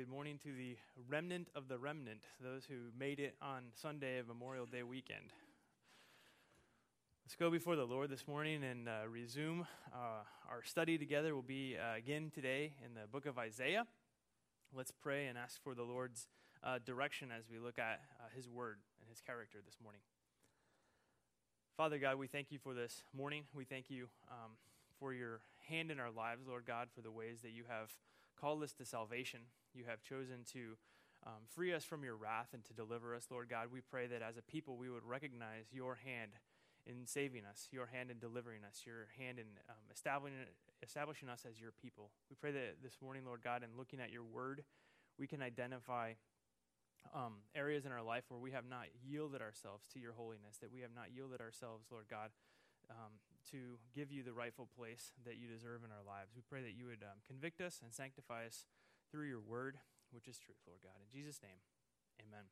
Good morning to the remnant of the remnant, those who made it on Sunday of Memorial Day weekend. Let's go before the Lord this morning and uh, resume uh, our study together. We'll be uh, again today in the book of Isaiah. Let's pray and ask for the Lord's uh, direction as we look at uh, his word and his character this morning. Father God, we thank you for this morning. We thank you um, for your hand in our lives, Lord God, for the ways that you have called us to salvation. You have chosen to um, free us from your wrath and to deliver us, Lord God. We pray that as a people we would recognize your hand in saving us, your hand in delivering us, your hand in um, establishing, establishing us as your people. We pray that this morning, Lord God, in looking at your word, we can identify um, areas in our life where we have not yielded ourselves to your holiness, that we have not yielded ourselves, Lord God, um, to give you the rightful place that you deserve in our lives. We pray that you would um, convict us and sanctify us through your word, which is truth, Lord God. In Jesus' name, amen.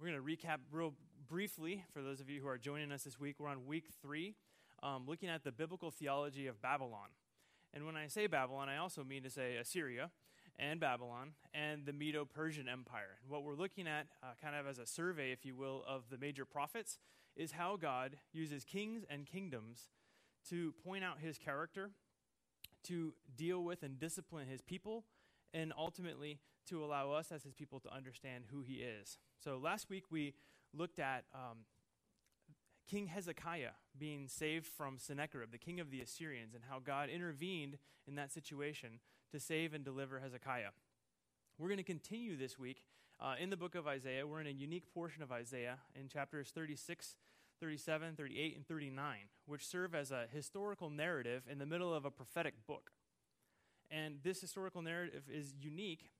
We're going to recap real briefly for those of you who are joining us this week. We're on week three, um, looking at the biblical theology of Babylon. And when I say Babylon, I also mean to say Assyria and Babylon and the Medo Persian Empire. And what we're looking at, uh, kind of as a survey, if you will, of the major prophets, is how God uses kings and kingdoms to point out his character, to deal with and discipline his people, and ultimately to allow us as his people to understand who he is. So last week we looked at um, King Hezekiah being saved from Sennacherib, the king of the Assyrians, and how God intervened in that situation to save and deliver Hezekiah. We're going to continue this week uh, in the book of Isaiah. We're in a unique portion of Isaiah in chapters 36, 37, 38, and 39, which serve as a historical narrative in the middle of a prophetic book. And this historical narrative is unique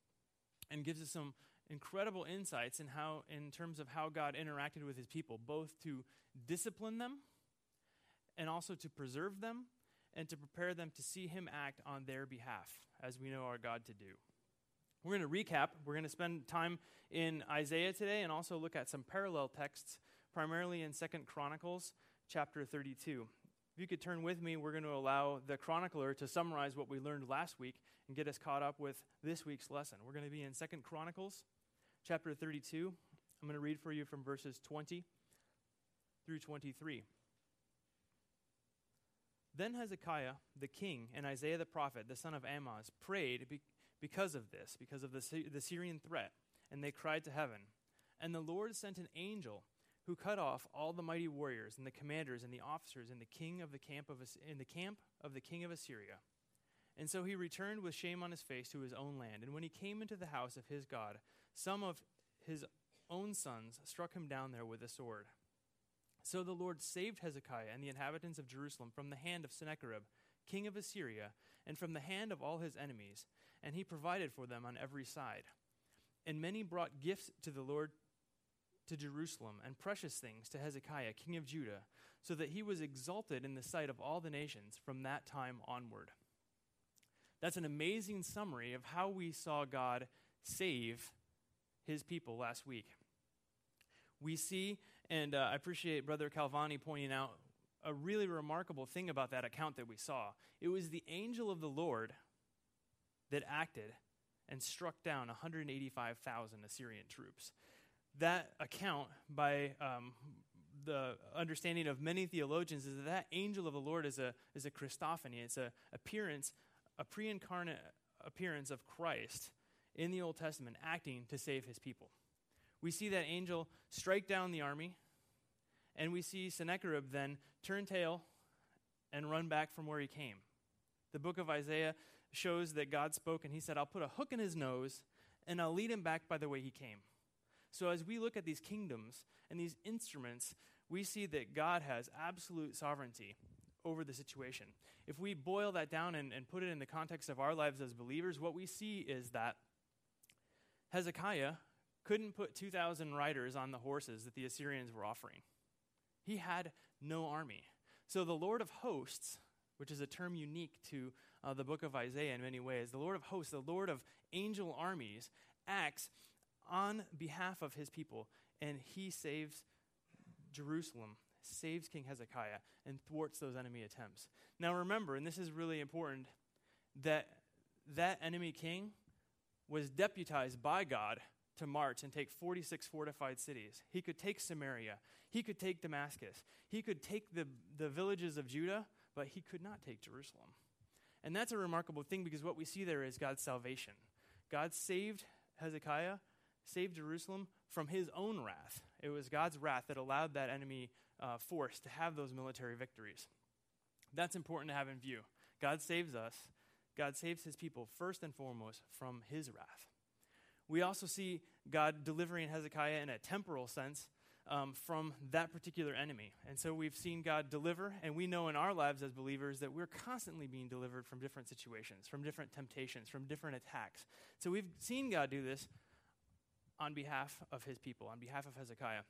and gives us some incredible insights in how in terms of how God interacted with his people, both to discipline them and also to preserve them and to prepare them to see him act on their behalf, as we know our God to do. We're going to recap. We're going to spend time in Isaiah today and also look at some parallel texts, primarily in Second Chronicles chapter 32. If you could turn with me, we're going to allow the chronicler to summarize what we learned last week and get us caught up with this week's lesson. We're going to be in Second Chronicles chapter 32. I'm going to read for you from verses 20 through 23. Then Hezekiah the king and Isaiah the prophet, the son of Amoz, prayed because of this, because of the, the Assyrian threat, and they cried to heaven. And the Lord sent an angel who cut off all the mighty warriors and the commanders and the officers and the king of the camp of in the camp of the king of Assyria. And so he returned with shame on his face to his own land. And when he came into the house of his God, some of his own sons struck him down there with a sword. So the Lord saved Hezekiah and the inhabitants of Jerusalem from the hand of Sennacherib, king of Assyria, and from the hand of all his enemies and he provided for them on every side. And many brought gifts to the Lord to Jerusalem and precious things to Hezekiah, king of Judah, so that he was exalted in the sight of all the nations from that time onward. That's an amazing summary of how we saw God save his people last week. We see, and uh, I appreciate Brother Calvani pointing out a really remarkable thing about that account that we saw. It was the angel of the Lord that acted and struck down 185,000 Assyrian troops. That account, by um, the understanding of many theologians, is that that angel of the Lord is a, is a Christophany. It's a appearance, a pre incarnate appearance of Christ in the Old Testament acting to save his people. We see that angel strike down the army, and we see Sennacherib then turn tail and run back from where he came. The book of Isaiah shows that God spoke and he said, I'll put a hook in his nose and I'll lead him back by the way he came. So as we look at these kingdoms and these instruments, we see that God has absolute sovereignty over the situation. If we boil that down and, and put it in the context of our lives as believers, what we see is that Hezekiah couldn't put 2,000 riders on the horses that the Assyrians were offering. He had no army. So the Lord of hosts, which is a term unique to uh, the book of Isaiah in many ways. The Lord of hosts, the Lord of angel armies, acts on behalf of his people, and he saves Jerusalem, saves King Hezekiah, and thwarts those enemy attempts. Now remember, and this is really important, that that enemy king was deputized by God to march and take 46 fortified cities. He could take Samaria. He could take Damascus. He could take the, the villages of Judah, but he could not take Jerusalem. And that's a remarkable thing because what we see there is God's salvation. God saved Hezekiah, saved Jerusalem from his own wrath. It was God's wrath that allowed that enemy uh, force to have those military victories. That's important to have in view. God saves us, God saves his people first and foremost from his wrath. We also see God delivering Hezekiah in a temporal sense um, from that particular enemy. And so we've seen God deliver, and we know in our lives as believers that we're constantly being delivered from different situations, from different temptations, from different attacks. So we've seen God do this on behalf of his people, on behalf of Hezekiah.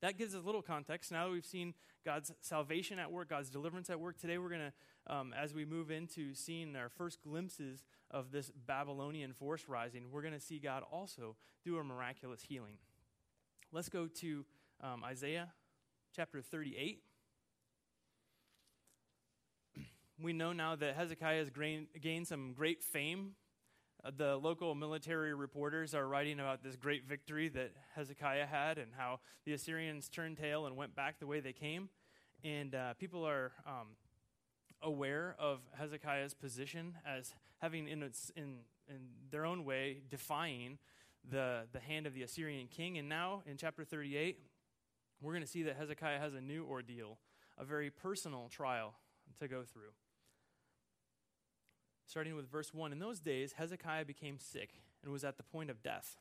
That gives us a little context. Now that we've seen God's salvation at work, God's deliverance at work, today we're going to, um, as we move into seeing our first glimpses of this Babylonian force rising, we're going to see God also do a miraculous healing. Let's go to um, Isaiah chapter 38. We know now that Hezekiah has gained some great fame. The local military reporters are writing about this great victory that Hezekiah had and how the Assyrians turned tail and went back the way they came. And uh, people are um, aware of Hezekiah's position as having, in, its, in, in their own way, defying the, the hand of the Assyrian king. And now in chapter 38, we're going to see that Hezekiah has a new ordeal, a very personal trial to go through. Starting with verse 1 In those days, Hezekiah became sick and was at the point of death.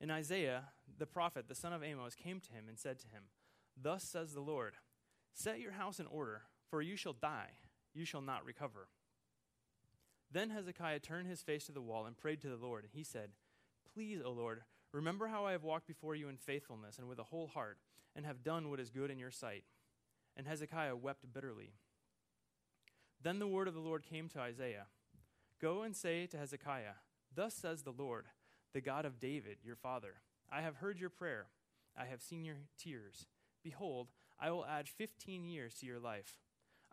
And Isaiah, the prophet, the son of Amoz, came to him and said to him, Thus says the Lord, Set your house in order, for you shall die, you shall not recover. Then Hezekiah turned his face to the wall and prayed to the Lord, and he said, Please, O Lord, remember how I have walked before you in faithfulness and with a whole heart, and have done what is good in your sight. And Hezekiah wept bitterly. Then the word of the Lord came to Isaiah Go and say to Hezekiah, Thus says the Lord, the God of David, your father I have heard your prayer, I have seen your tears. Behold, I will add fifteen years to your life.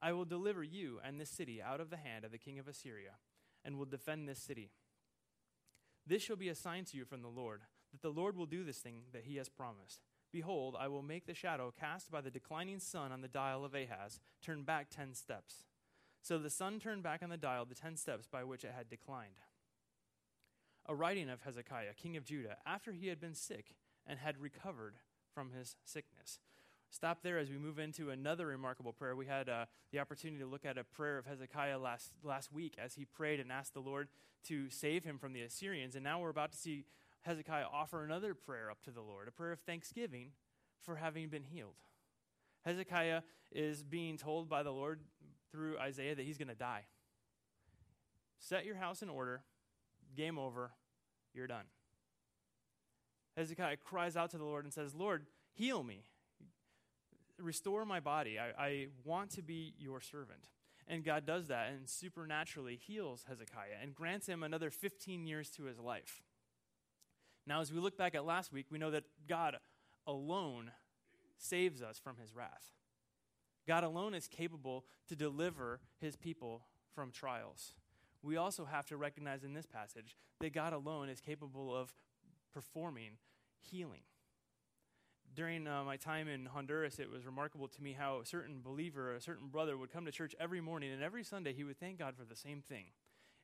I will deliver you and this city out of the hand of the king of Assyria, and will defend this city. This shall be a sign to you from the Lord, that the Lord will do this thing that he has promised. Behold, I will make the shadow cast by the declining sun on the dial of Ahaz turn back ten steps. So the sun turned back on the dial the ten steps by which it had declined. A writing of Hezekiah, king of Judah, after he had been sick and had recovered from his sickness. Stop there as we move into another remarkable prayer. We had uh, the opportunity to look at a prayer of Hezekiah last, last week as he prayed and asked the Lord to save him from the Assyrians. And now we're about to see Hezekiah offer another prayer up to the Lord, a prayer of thanksgiving for having been healed. Hezekiah is being told by the Lord through Isaiah that he's going to die. Set your house in order, game over, you're done. Hezekiah cries out to the Lord and says, Lord, heal me restore my body. I, I want to be your servant. And God does that and supernaturally heals Hezekiah and grants him another 15 years to his life. Now, as we look back at last week, we know that God alone saves us from his wrath. God alone is capable to deliver his people from trials. We also have to recognize in this passage that God alone is capable of performing healing during uh, my time in Honduras, it was remarkable to me how a certain believer, a certain brother, would come to church every morning, and every Sunday he would thank God for the same thing.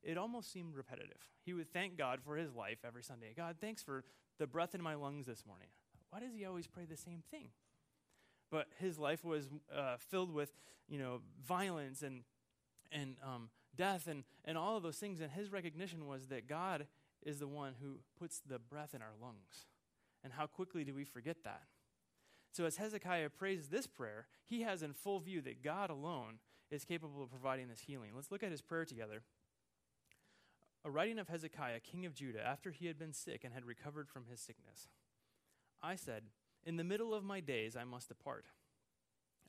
It almost seemed repetitive. He would thank God for his life every Sunday. God, thanks for the breath in my lungs this morning. Why does he always pray the same thing? But his life was uh, filled with, you know, violence and and um, death and and all of those things. And his recognition was that God is the one who puts the breath in our lungs. And how quickly do we forget that? So, as Hezekiah prays this prayer, he has in full view that God alone is capable of providing this healing. Let's look at his prayer together. A writing of Hezekiah, king of Judah, after he had been sick and had recovered from his sickness. I said, In the middle of my days I must depart.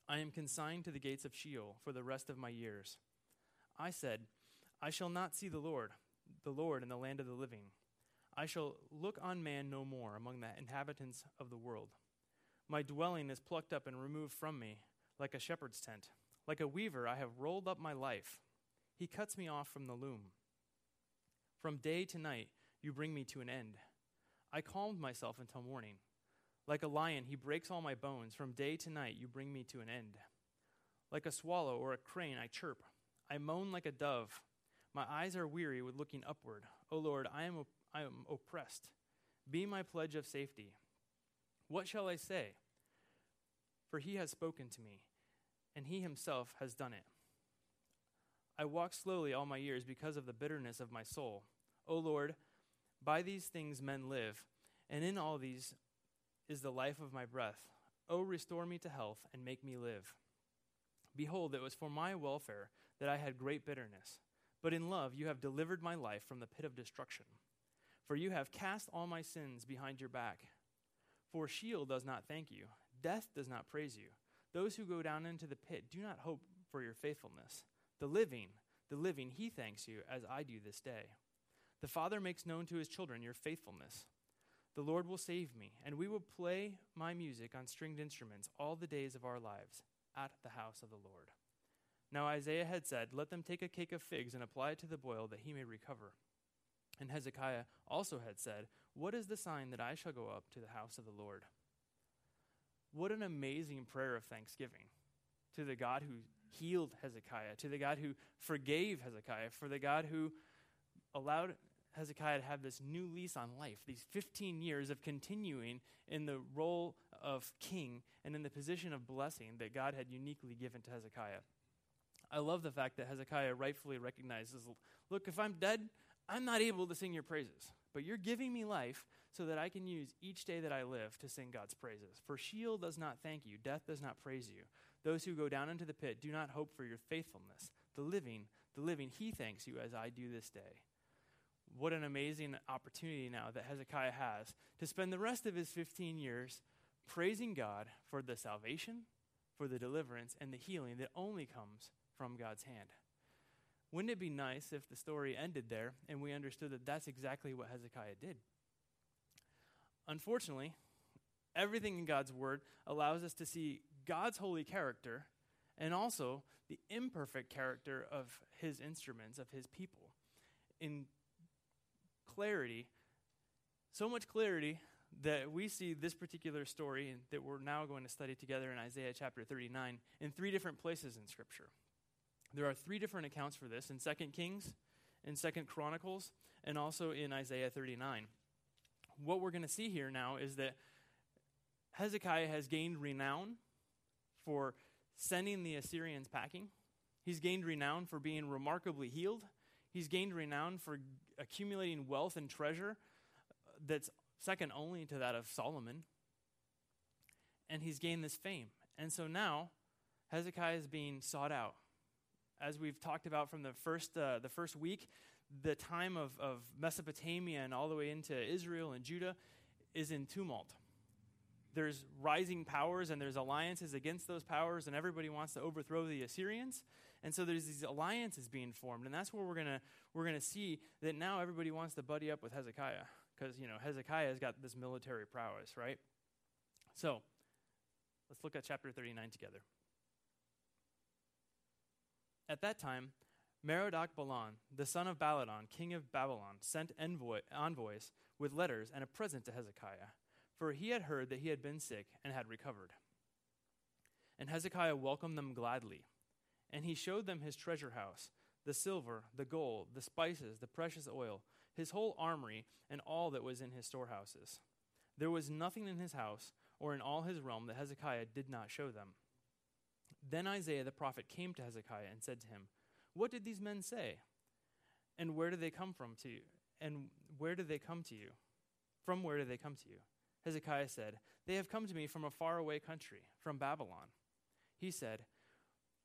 I am consigned to the gates of Sheol for the rest of my years. I said, I shall not see the Lord, the Lord in the land of the living. I shall look on man no more among the inhabitants of the world. My dwelling is plucked up and removed from me, like a shepherd's tent. Like a weaver, I have rolled up my life. He cuts me off from the loom. From day to night, you bring me to an end. I calmed myself until morning. Like a lion, he breaks all my bones. From day to night, you bring me to an end. Like a swallow or a crane, I chirp. I moan like a dove. My eyes are weary with looking upward. O Lord, I am, op- I am oppressed. Be my pledge of safety. What shall I say? For he has spoken to me, and he himself has done it. I walk slowly all my years because of the bitterness of my soul. O Lord, by these things men live, and in all these is the life of my breath. O restore me to health and make me live. Behold, it was for my welfare that I had great bitterness. But in love you have delivered my life from the pit of destruction. For you have cast all my sins behind your back. For Sheol does not thank you, death does not praise you. Those who go down into the pit do not hope for your faithfulness. The living, the living, he thanks you, as I do this day. The Father makes known to his children your faithfulness. The Lord will save me, and we will play my music on stringed instruments all the days of our lives at the house of the Lord. Now Isaiah had said, Let them take a cake of figs and apply it to the boil, that he may recover. And Hezekiah also had said, What is the sign that I shall go up to the house of the Lord? What an amazing prayer of thanksgiving to the God who healed Hezekiah, to the God who forgave Hezekiah, for the God who allowed Hezekiah to have this new lease on life, these 15 years of continuing in the role of king and in the position of blessing that God had uniquely given to Hezekiah. I love the fact that Hezekiah rightfully recognizes look, if I'm dead, I'm not able to sing your praises, but you're giving me life so that I can use each day that I live to sing God's praises. For Sheol does not thank you, death does not praise you. Those who go down into the pit do not hope for your faithfulness. The living, the living, he thanks you as I do this day what an amazing opportunity now that Hezekiah has to spend the rest of his 15 years praising God for the salvation, for the deliverance, and the healing that only comes from God's hand. Wouldn't it be nice if the story ended there and we understood that that's exactly what Hezekiah did? Unfortunately, everything in God's word allows us to see God's holy character and also the imperfect character of his instruments, of his people. In clarity, so much clarity that we see this particular story that we're now going to study together in Isaiah chapter 39 in three different places in Scripture. There are three different accounts for this in 2 Kings, in 2 Chronicles, and also in Isaiah 39. What we're going to see here now is that Hezekiah has gained renown for sending the Assyrians packing. He's gained renown for being remarkably healed. He's gained renown for accumulating wealth and treasure that's second only to that of Solomon. And he's gained this fame. And so now, Hezekiah is being sought out. As we've talked about from the first, uh, the first week, the time of, of Mesopotamia and all the way into Israel and Judah is in tumult. There's rising powers and there's alliances against those powers, and everybody wants to overthrow the Assyrians. And so there's these alliances being formed, and that's where we're gonna we're gonna see that now everybody wants to buddy up with Hezekiah because you know Hezekiah has got this military prowess, right? So let's look at chapter 39 together. At that time, Merodach Baladan, the son of Baladan, king of Babylon, sent envoy, envoys with letters and a present to Hezekiah, for he had heard that he had been sick and had recovered. And Hezekiah welcomed them gladly and he showed them his treasure house, the silver, the gold, the spices, the precious oil, his whole armory, and all that was in his storehouses. There was nothing in his house or in all his realm that Hezekiah did not show them. Then Isaiah the prophet came to Hezekiah and said to him, What did these men say? And where do they come from to you? And where do they come to you? From where do they come to you? Hezekiah said, They have come to me from a faraway country, from Babylon. He said,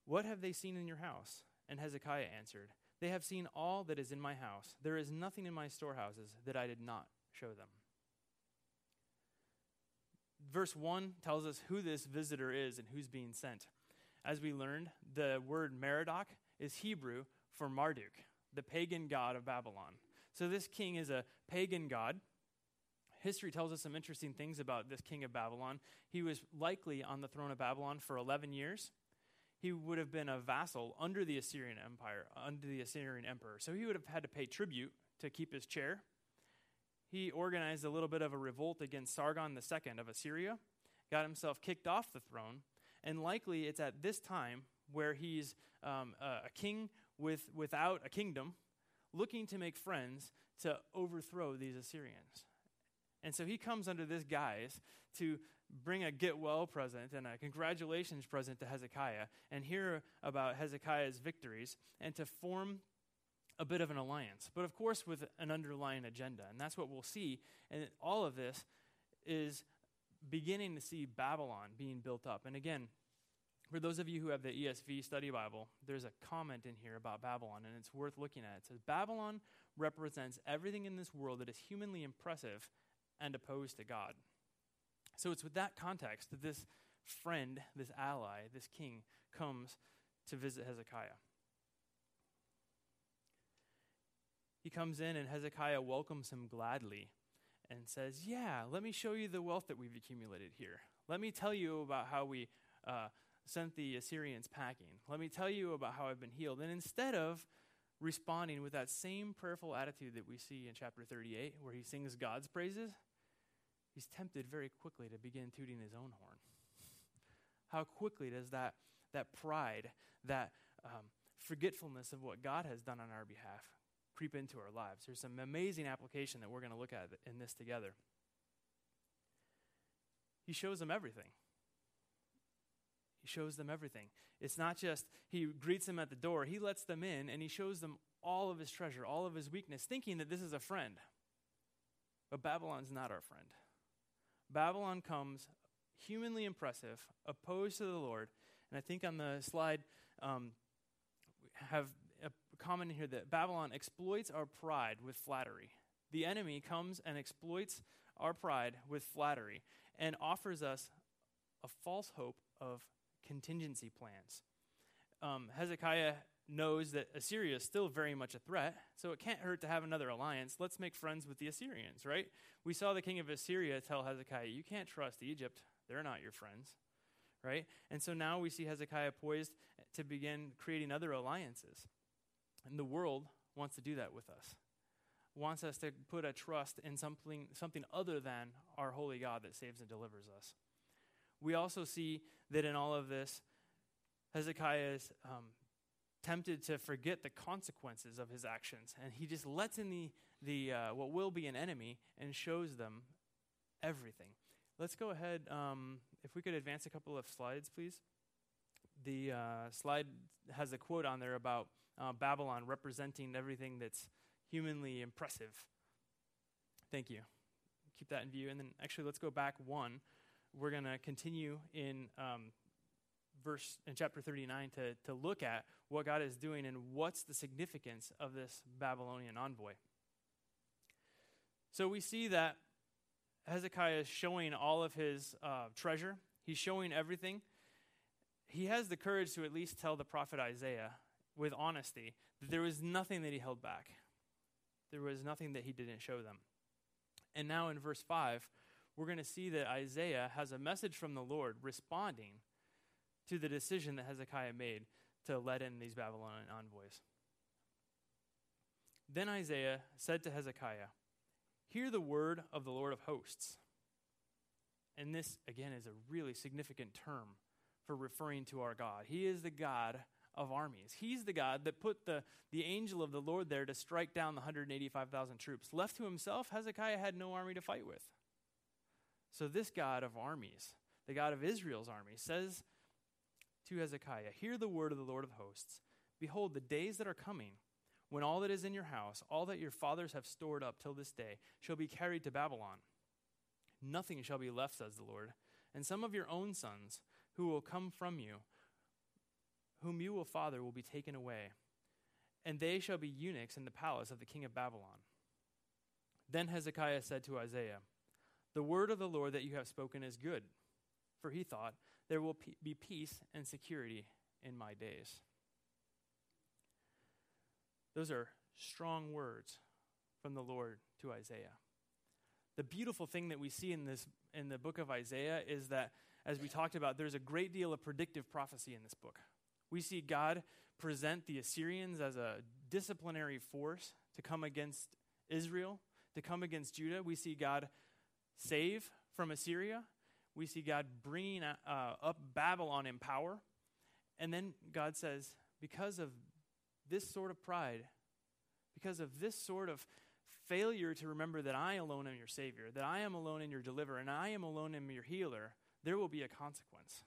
what have they seen in your house? And Hezekiah answered, They have seen all that is in my house. There is nothing in my storehouses that I did not show them. Verse 1 tells us who this visitor is and who's being sent. As we learned, the word Merodach is Hebrew for Marduk, the pagan god of Babylon. So this king is a pagan god. History tells us some interesting things about this king of Babylon. He was likely on the throne of Babylon for 11 years he would have been a vassal under the Assyrian Empire, under the Assyrian emperor. So he would have had to pay tribute to keep his chair. He organized a little bit of a revolt against Sargon II of Assyria, got himself kicked off the throne, and likely it's at this time where he's um, a, a king with, without a kingdom, looking to make friends to overthrow these Assyrians. And so he comes under this guise to bring a get well present and a congratulations present to Hezekiah and hear about Hezekiah's victories and to form a bit of an alliance. But of course, with an underlying agenda. And that's what we'll see. And all of this is beginning to see Babylon being built up. And again, for those of you who have the ESV study Bible, there's a comment in here about Babylon, and it's worth looking at. It says Babylon represents everything in this world that is humanly impressive and opposed to God. So it's with that context that this friend, this ally, this king comes to visit Hezekiah. He comes in, and Hezekiah welcomes him gladly and says, Yeah, let me show you the wealth that we've accumulated here. Let me tell you about how we uh, sent the Assyrians packing. Let me tell you about how I've been healed. And instead of responding with that same prayerful attitude that we see in chapter 38, where he sings God's praises, he's tempted very quickly to begin tooting his own horn. How quickly does that, that pride, that um, forgetfulness of what God has done on our behalf creep into our lives? There's some amazing application that we're going to look at in this together. He shows them everything. He shows them everything. It's not just he greets them at the door, he lets them in and he shows them all of his treasure, all of his weakness, thinking that this is a friend. But Babylon's not our friend. Babylon comes humanly impressive, opposed to the Lord. And I think on the slide, um, have a comment here that Babylon exploits our pride with flattery. The enemy comes and exploits our pride with flattery and offers us a false hope of contingency plans. Um, Hezekiah knows that Assyria is still very much a threat, so it can't hurt to have another alliance. Let's make friends with the Assyrians, right? We saw the king of Assyria tell Hezekiah, You can't trust Egypt, they're not your friends, right? And so now we see Hezekiah poised to begin creating other alliances. And the world wants to do that with us, wants us to put a trust in something, something other than our holy God that saves and delivers us. We also see that in all of this, Hezekiah is um, tempted to forget the consequences of his actions, and he just lets in the, the uh, what will be an enemy and shows them everything. Let's go ahead. Um, if we could advance a couple of slides, please. The uh, slide has a quote on there about uh, Babylon representing everything that's humanly impressive. Thank you. Keep that in view. And then actually, let's go back one we're going to continue in um, verse in chapter 39 to, to look at what God is doing and what's the significance of this Babylonian envoy. So we see that Hezekiah is showing all of his uh, treasure, he's showing everything. He has the courage to at least tell the prophet Isaiah with honesty that there was nothing that he held back. There was nothing that he didn't show them. And now in verse 5, we're going to see that Isaiah has a message from the Lord responding to the decision that Hezekiah made to let in these Babylonian envoys. Then Isaiah said to Hezekiah, Hear the word of the Lord of hosts. And this, again, is a really significant term for referring to our God. He is the God of armies. He's the God that put the, the angel of the Lord there to strike down the 185,000 troops. Left to himself, Hezekiah had no army to fight with. So, this God of armies, the God of Israel's army, says to Hezekiah, Hear the word of the Lord of hosts. Behold, the days that are coming, when all that is in your house, all that your fathers have stored up till this day, shall be carried to Babylon. Nothing shall be left, says the Lord. And some of your own sons, who will come from you, whom you will father, will be taken away. And they shall be eunuchs in the palace of the king of Babylon. Then Hezekiah said to Isaiah, the word of the Lord that you have spoken is good. For he thought, There will be peace and security in my days. Those are strong words from the Lord to Isaiah. The beautiful thing that we see in this in the book of Isaiah is that as we talked about there's a great deal of predictive prophecy in this book. We see God present the Assyrians as a disciplinary force to come against Israel to come against Judah. We see God save from Assyria. We see God bringing uh, up Babylon in power. And then God says, because of this sort of pride, because of this sort of failure to remember that I alone am your Savior, that I am alone in your deliverer, and I am alone in your healer, there will be a consequence.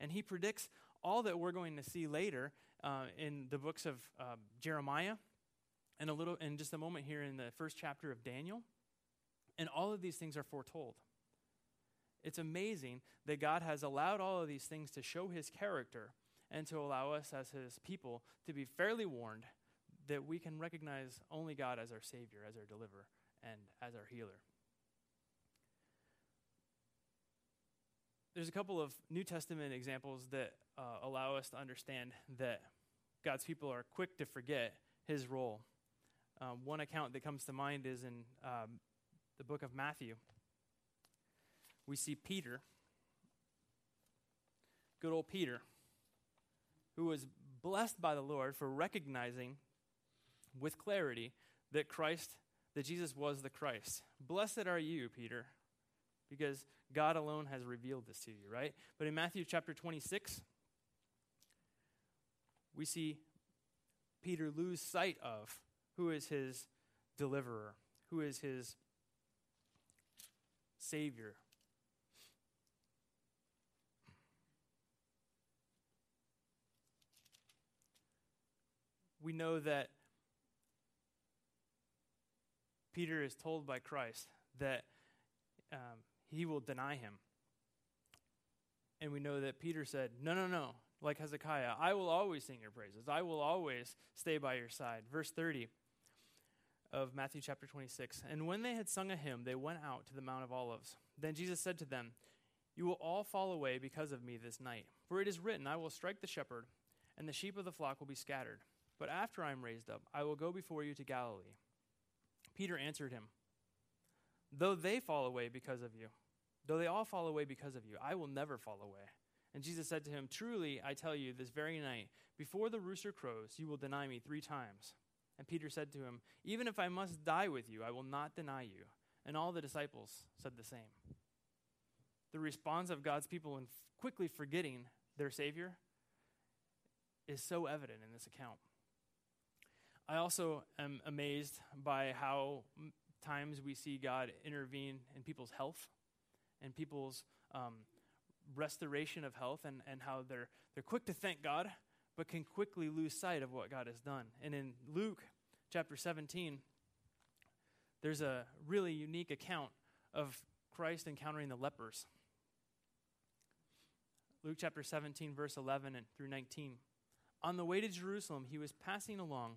And he predicts all that we're going to see later uh, in the books of uh, Jeremiah, and a little in just a moment here in the first chapter of Daniel. And all of these things are foretold. It's amazing that God has allowed all of these things to show his character and to allow us as his people to be fairly warned that we can recognize only God as our Savior, as our deliverer, and as our healer. There's a couple of New Testament examples that uh, allow us to understand that God's people are quick to forget his role. Um, one account that comes to mind is in um, the book of Matthew. We see Peter, good old Peter, who was blessed by the Lord for recognizing with clarity that Christ, that Jesus was the Christ. Blessed are you, Peter, because God alone has revealed this to you, right? But in Matthew chapter 26, we see Peter lose sight of who is his deliverer, who is his savior. We know that Peter is told by Christ that um, he will deny him. And we know that Peter said, No, no, no, like Hezekiah, I will always sing your praises. I will always stay by your side. Verse 30 of Matthew chapter 26. And when they had sung a hymn, they went out to the Mount of Olives. Then Jesus said to them, You will all fall away because of me this night. For it is written, I will strike the shepherd, and the sheep of the flock will be scattered. But after I am raised up, I will go before you to Galilee. Peter answered him, Though they fall away because of you, though they all fall away because of you, I will never fall away. And Jesus said to him, Truly, I tell you, this very night, before the rooster crows, you will deny me three times. And Peter said to him, Even if I must die with you, I will not deny you. And all the disciples said the same. The response of God's people in quickly forgetting their Savior is so evident in this account. I also am amazed by how times we see God intervene in people's health and people's um, restoration of health, and, and how they're, they're quick to thank God, but can quickly lose sight of what God has done. And in Luke chapter 17, there's a really unique account of Christ encountering the lepers. Luke chapter 17, verse 11 and through 19. On the way to Jerusalem, he was passing along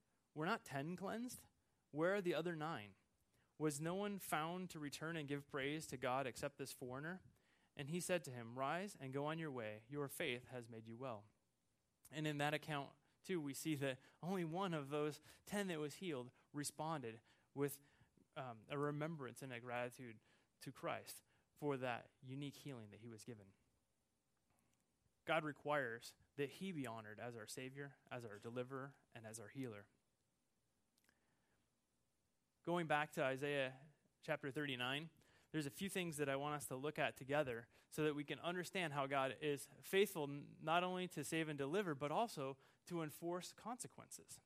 Were not ten cleansed? Where are the other nine? Was no one found to return and give praise to God except this foreigner? And he said to him, Rise and go on your way. Your faith has made you well. And in that account, too, we see that only one of those ten that was healed responded with um, a remembrance and a gratitude to Christ for that unique healing that he was given. God requires that he be honored as our Savior, as our deliverer, and as our healer. Going back to Isaiah chapter 39, there's a few things that I want us to look at together so that we can understand how God is faithful not only to save and deliver, but also to enforce consequences.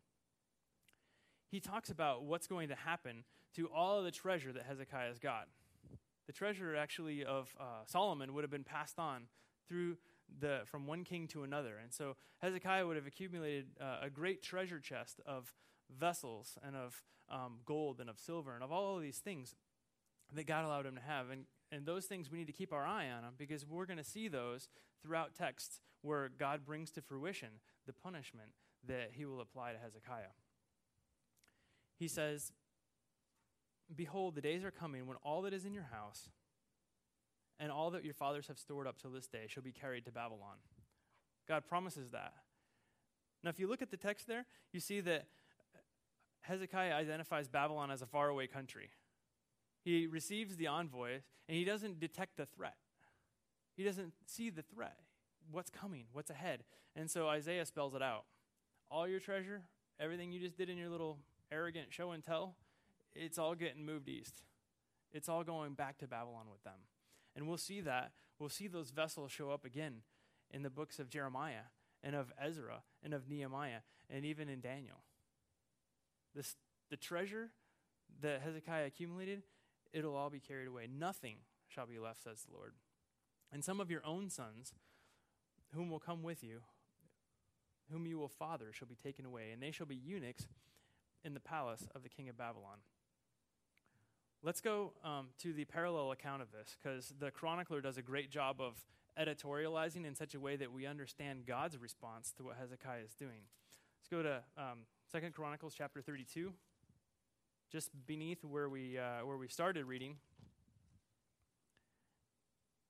He talks about what's going to happen to all of the treasure that Hezekiah has got. The treasure, actually, of uh, Solomon would have been passed on through the, from one king to another. And so Hezekiah would have accumulated uh, a great treasure chest of vessels and of um, gold and of silver and of all of these things that God allowed him to have. And, and those things we need to keep our eye on them because we're going to see those throughout texts where God brings to fruition the punishment that he will apply to Hezekiah. He says Behold, the days are coming when all that is in your house and all that your fathers have stored up till this day shall be carried to Babylon. God promises that. Now, if you look at the text there, you see that Hezekiah identifies Babylon as a faraway country. He receives the envoy and he doesn't detect the threat. He doesn't see the threat. What's coming? What's ahead? And so Isaiah spells it out. All your treasure, everything you just did in your little arrogant show and tell, it's all getting moved east. It's all going back to Babylon with them. And we'll see that. We'll see those vessels show up again in the books of Jeremiah and of Ezra and of Nehemiah and even in Daniel. This, the treasure that Hezekiah accumulated, it'll all be carried away. Nothing shall be left, says the Lord. And some of your own sons, whom will come with you, whom you will father, shall be taken away, and they shall be eunuchs in the palace of the king of Babylon. Let's go um, to the parallel account of this, because the chronicler does a great job of editorializing in such a way that we understand God's response to what Hezekiah is doing. Let's go to um, Second Chronicles chapter 32, just beneath where we, uh, where we started reading.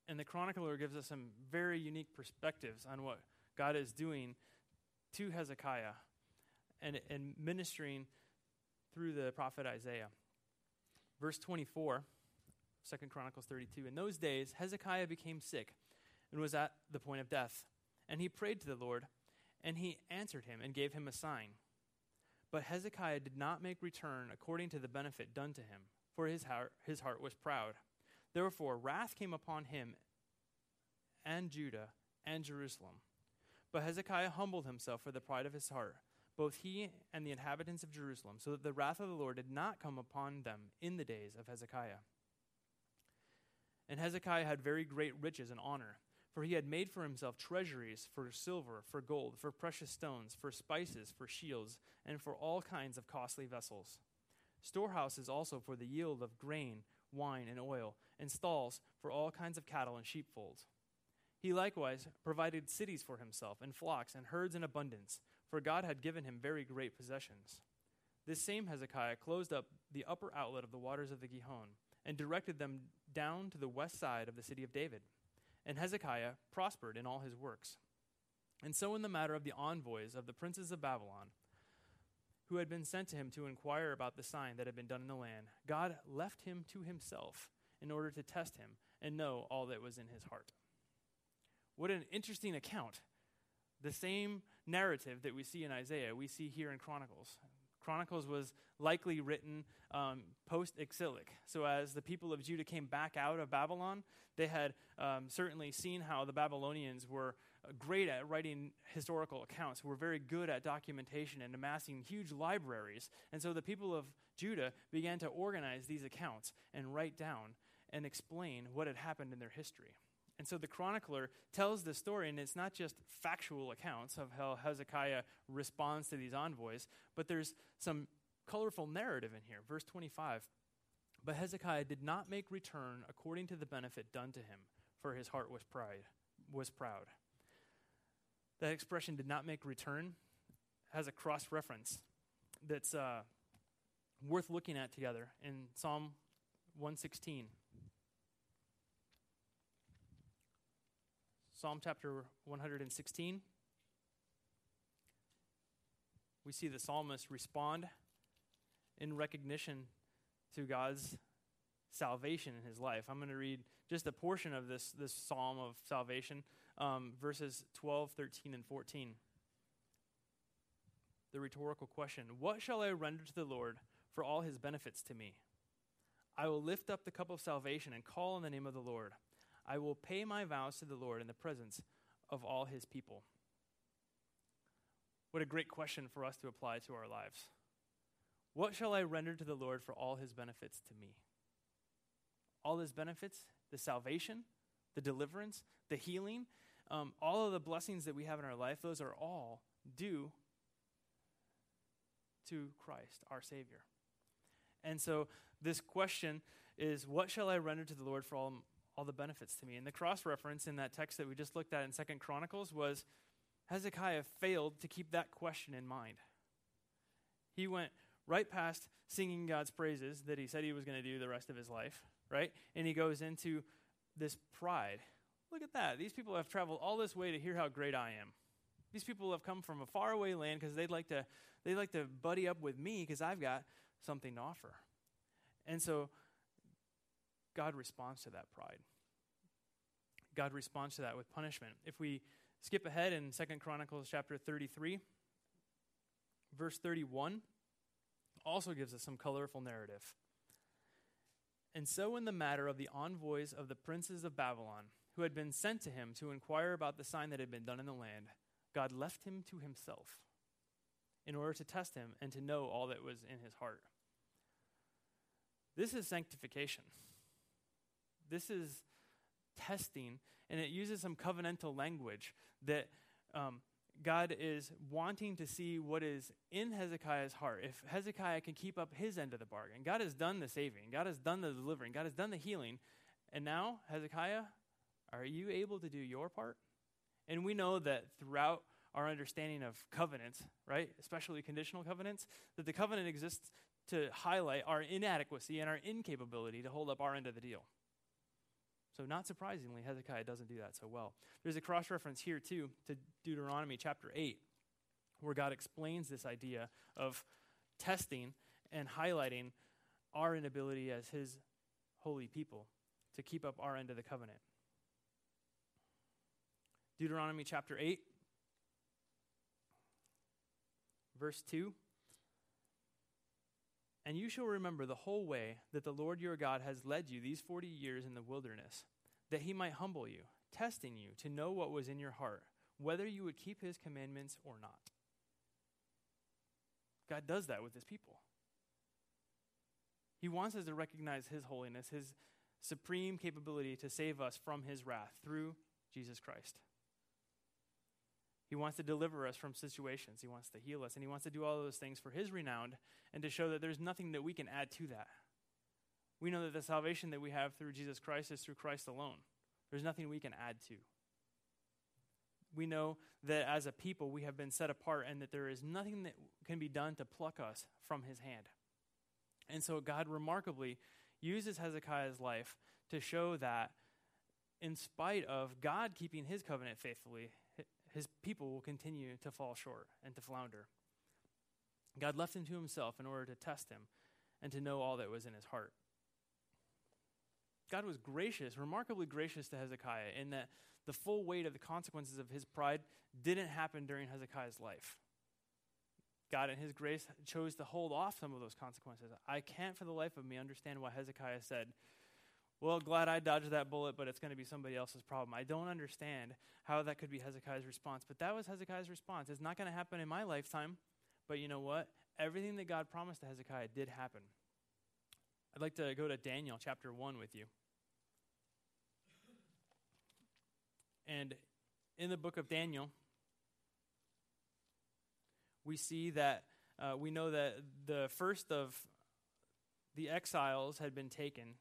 And the chronicler gives us some very unique perspectives on what God is doing to Hezekiah and, and ministering through the prophet Isaiah. Verse 24, 2 Chronicles 32. In those days, Hezekiah became sick and was at the point of death. And he prayed to the Lord, and he answered him and gave him a sign. But Hezekiah did not make return according to the benefit done to him, for his heart, his heart was proud. Therefore, wrath came upon him and Judah and Jerusalem. But Hezekiah humbled himself for the pride of his heart, both he and the inhabitants of Jerusalem, so that the wrath of the Lord did not come upon them in the days of Hezekiah. And Hezekiah had very great riches and honor, for he had made for himself treasuries for silver, for gold, for precious stones, for spices, for shields, and for all kinds of costly vessels. Storehouses also for the yield of grain wine, and oil, and stalls for all kinds of cattle and sheepfolds. He likewise provided cities for himself, and flocks, and herds in abundance, for God had given him very great possessions. This same Hezekiah closed up the upper outlet of the waters of the Gihon, and directed them down to the west side of the city of David. And Hezekiah prospered in all his works. And so, in the matter of the envoys of the princes of Babylon, who had been sent to him to inquire about the sign that had been done in the land, God left him to himself in order to test him and know all that was in his heart. What an interesting account. The same narrative that we see in Isaiah, we see here in Chronicles. Chronicles was likely written um, post exilic. So, as the people of Judah came back out of Babylon, they had um, certainly seen how the Babylonians were uh, great at writing historical accounts, were very good at documentation and amassing huge libraries. And so, the people of Judah began to organize these accounts and write down and explain what had happened in their history. And so the chronicler tells the story, and it's not just factual accounts of how Hezekiah responds to these envoys, but there's some colorful narrative in here. Verse 25 But Hezekiah did not make return according to the benefit done to him, for his heart was pride, was proud. That expression did not make return has a cross reference that's uh, worth looking at together in Psalm 116. Psalm chapter 116. We see the psalmist respond in recognition to God's salvation in his life. I'm going to read just a portion of this, this psalm of salvation, um, verses 12, 13, and 14. The rhetorical question What shall I render to the Lord for all his benefits to me? I will lift up the cup of salvation and call on the name of the Lord. I will pay my vows to the Lord in the presence of all his people. What a great question for us to apply to our lives. What shall I render to the Lord for all his benefits to me? All his benefits, the salvation, the deliverance, the healing, um, all of the blessings that we have in our life, those are all due to Christ, our Savior. And so this question is what shall I render to the Lord for all all the benefits to me. And the cross reference in that text that we just looked at in Second Chronicles was Hezekiah failed to keep that question in mind. He went right past singing God's praises that he said he was going to do the rest of his life, right? And he goes into this pride. Look at that. These people have traveled all this way to hear how great I am. These people have come from a faraway land because they'd like to they'd like to buddy up with me because I've got something to offer. And so God responds to that pride. God responds to that with punishment. If we skip ahead in Second Chronicles chapter 33, verse 31 also gives us some colorful narrative. And so, in the matter of the envoys of the princes of Babylon, who had been sent to him to inquire about the sign that had been done in the land, God left him to himself in order to test him and to know all that was in his heart. This is sanctification. This is testing, and it uses some covenantal language that um, God is wanting to see what is in Hezekiah's heart. If Hezekiah can keep up his end of the bargain, God has done the saving, God has done the delivering, God has done the healing. And now, Hezekiah, are you able to do your part? And we know that throughout our understanding of covenants, right, especially conditional covenants, that the covenant exists to highlight our inadequacy and our incapability to hold up our end of the deal. So, not surprisingly, Hezekiah doesn't do that so well. There's a cross reference here, too, to Deuteronomy chapter 8, where God explains this idea of testing and highlighting our inability as his holy people to keep up our end of the covenant. Deuteronomy chapter 8, verse 2. And you shall remember the whole way that the Lord your God has led you these forty years in the wilderness, that he might humble you, testing you to know what was in your heart, whether you would keep his commandments or not. God does that with his people. He wants us to recognize his holiness, his supreme capability to save us from his wrath through Jesus Christ. He wants to deliver us from situations. He wants to heal us. And He wants to do all those things for His renown and to show that there's nothing that we can add to that. We know that the salvation that we have through Jesus Christ is through Christ alone. There's nothing we can add to. We know that as a people we have been set apart and that there is nothing that can be done to pluck us from His hand. And so God remarkably uses Hezekiah's life to show that in spite of God keeping his covenant faithfully, his people will continue to fall short and to flounder. God left him to himself in order to test him and to know all that was in his heart. God was gracious, remarkably gracious to Hezekiah, in that the full weight of the consequences of his pride didn't happen during Hezekiah's life. God, in his grace, chose to hold off some of those consequences. I can't for the life of me understand why Hezekiah said, well, glad I dodged that bullet, but it's going to be somebody else's problem. I don't understand how that could be Hezekiah's response, but that was Hezekiah's response. It's not going to happen in my lifetime, but you know what? Everything that God promised to Hezekiah did happen. I'd like to go to Daniel chapter 1 with you. And in the book of Daniel, we see that uh, we know that the first of the exiles had been taken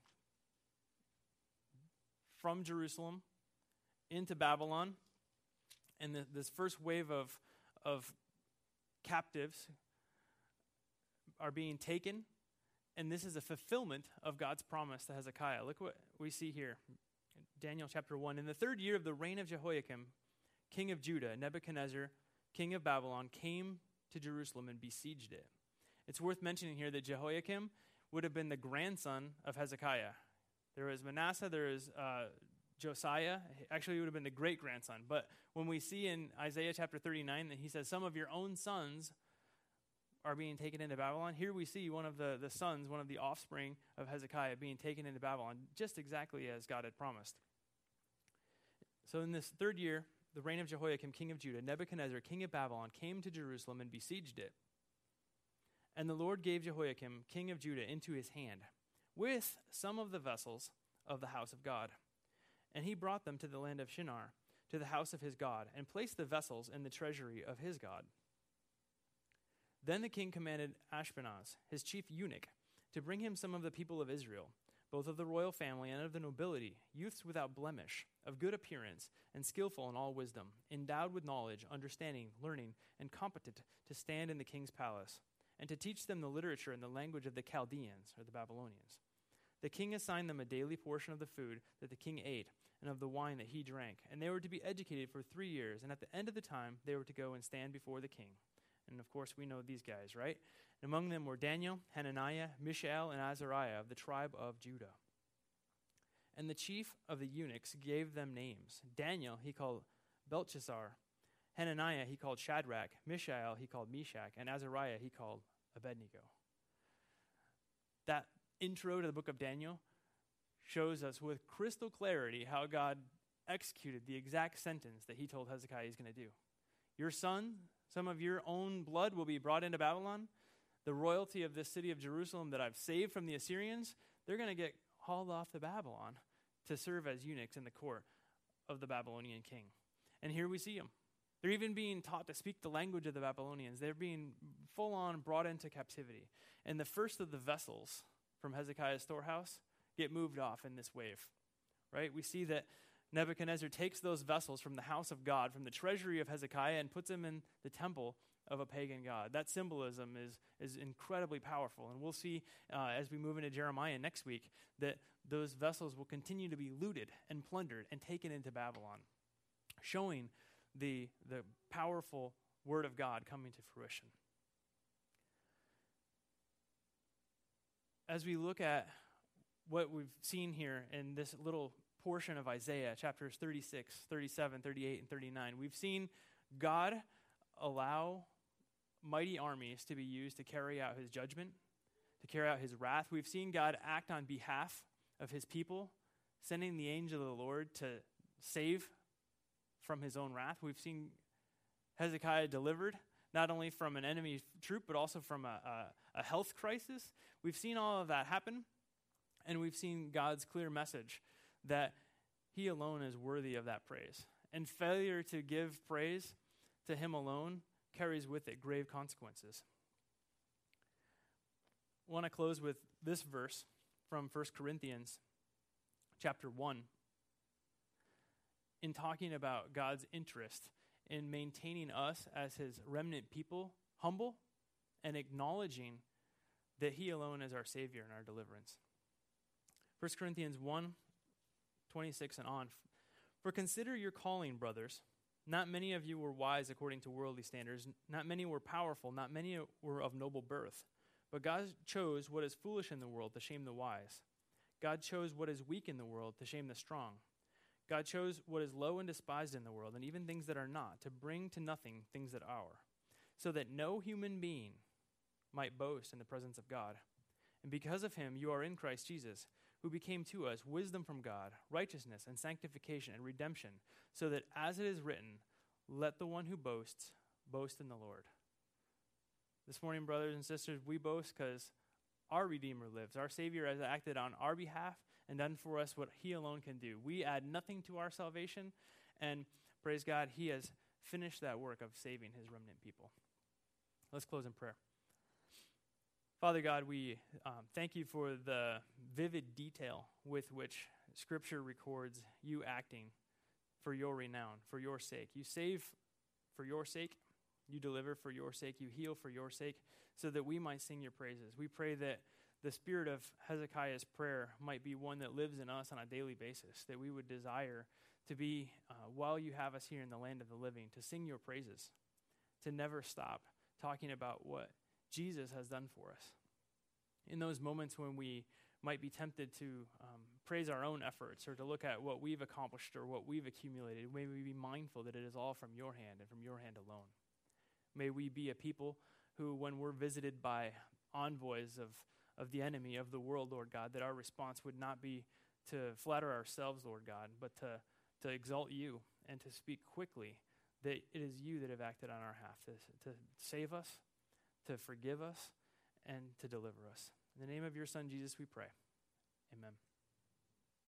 from Jerusalem into Babylon. And the, this first wave of, of captives are being taken. And this is a fulfillment of God's promise to Hezekiah. Look what we see here. Daniel chapter 1. In the third year of the reign of Jehoiakim, king of Judah, Nebuchadnezzar, king of Babylon, came to Jerusalem and besieged it. It's worth mentioning here that Jehoiakim would have been the grandson of Hezekiah. There was Manasseh, there is uh, Josiah. Actually, he would have been the great grandson. But when we see in Isaiah chapter 39 that he says, Some of your own sons are being taken into Babylon, here we see one of the, the sons, one of the offspring of Hezekiah, being taken into Babylon, just exactly as God had promised. So, in this third year, the reign of Jehoiakim, king of Judah, Nebuchadnezzar, king of Babylon, came to Jerusalem and besieged it. And the Lord gave Jehoiakim, king of Judah, into his hand with some of the vessels of the house of God. And he brought them to the land of Shinar, to the house of his God, and placed the vessels in the treasury of his God. Then the king commanded Ashpenaz, his chief eunuch, to bring him some of the people of Israel, both of the royal family and of the nobility, youths without blemish, of good appearance, and skillful in all wisdom, endowed with knowledge, understanding, learning, and competent to stand in the king's palace. And to teach them the literature and the language of the Chaldeans, or the Babylonians. The king assigned them a daily portion of the food that the king ate and of the wine that he drank, and they were to be educated for three years, and at the end of the time, they were to go and stand before the king. And of course, we know these guys, right? And among them were Daniel, Hananiah, Mishael, and Azariah of the tribe of Judah. And the chief of the eunuchs gave them names. Daniel he called Belteshazzar. Hananiah he called Shadrach. Mishael he called Meshach. And Azariah he called Abednego. That intro to the book of Daniel shows us with crystal clarity how God executed the exact sentence that he told Hezekiah he's going to do. Your son, some of your own blood, will be brought into Babylon. The royalty of this city of Jerusalem that I've saved from the Assyrians, they're going to get hauled off to Babylon to serve as eunuchs in the court of the Babylonian king. And here we see them. They're even being taught to speak the language of the Babylonians. They're being full on brought into captivity. And the first of the vessels from Hezekiah's storehouse get moved off in this wave. Right? We see that Nebuchadnezzar takes those vessels from the house of God, from the treasury of Hezekiah, and puts them in the temple of a pagan god. That symbolism is, is incredibly powerful. And we'll see uh, as we move into Jeremiah next week that those vessels will continue to be looted and plundered and taken into Babylon, showing the, the powerful word of God coming to fruition. As we look at what we've seen here in this little portion of Isaiah, chapters 36, 37, 38, and 39, we've seen God allow mighty armies to be used to carry out his judgment, to carry out his wrath. We've seen God act on behalf of his people, sending the angel of the Lord to save from his own wrath. We've seen Hezekiah delivered not only from an enemy troop, but also from a, a, a health crisis. We've seen all of that happen, and we've seen God's clear message that he alone is worthy of that praise. And failure to give praise to him alone carries with it grave consequences. I want to close with this verse from 1 Corinthians chapter 1 in talking about God's interest in maintaining us as his remnant people humble and acknowledging that he alone is our savior and our deliverance. 1 Corinthians 1 26 and on. For consider your calling, brothers. Not many of you were wise according to worldly standards. Not many were powerful. Not many were of noble birth. But God chose what is foolish in the world to shame the wise. God chose what is weak in the world to shame the strong. God chose what is low and despised in the world, and even things that are not, to bring to nothing things that are, so that no human being might boast in the presence of God. And because of him, you are in Christ Jesus who became to us wisdom from God, righteousness and sanctification and redemption, so that as it is written, let the one who boasts boast in the Lord. This morning, brothers and sisters, we boast because our Redeemer lives. Our Savior has acted on our behalf and done for us what He alone can do. We add nothing to our salvation, and praise God, He has finished that work of saving His remnant people. Let's close in prayer. Father God, we um, thank you for the vivid detail with which Scripture records you acting for your renown, for your sake. You save for your sake, you deliver for your sake, you heal for your sake, so that we might sing your praises. We pray that the spirit of Hezekiah's prayer might be one that lives in us on a daily basis, that we would desire to be, uh, while you have us here in the land of the living, to sing your praises, to never stop talking about what Jesus has done for us. In those moments when we might be tempted to um, praise our own efforts or to look at what we've accomplished or what we've accumulated, may we be mindful that it is all from your hand and from your hand alone. May we be a people who, when we're visited by envoys of, of the enemy, of the world, Lord God, that our response would not be to flatter ourselves, Lord God, but to, to exalt you and to speak quickly that it is you that have acted on our behalf to, to save us, to forgive us, and to deliver us. In the name of your Son, Jesus, we pray. Amen.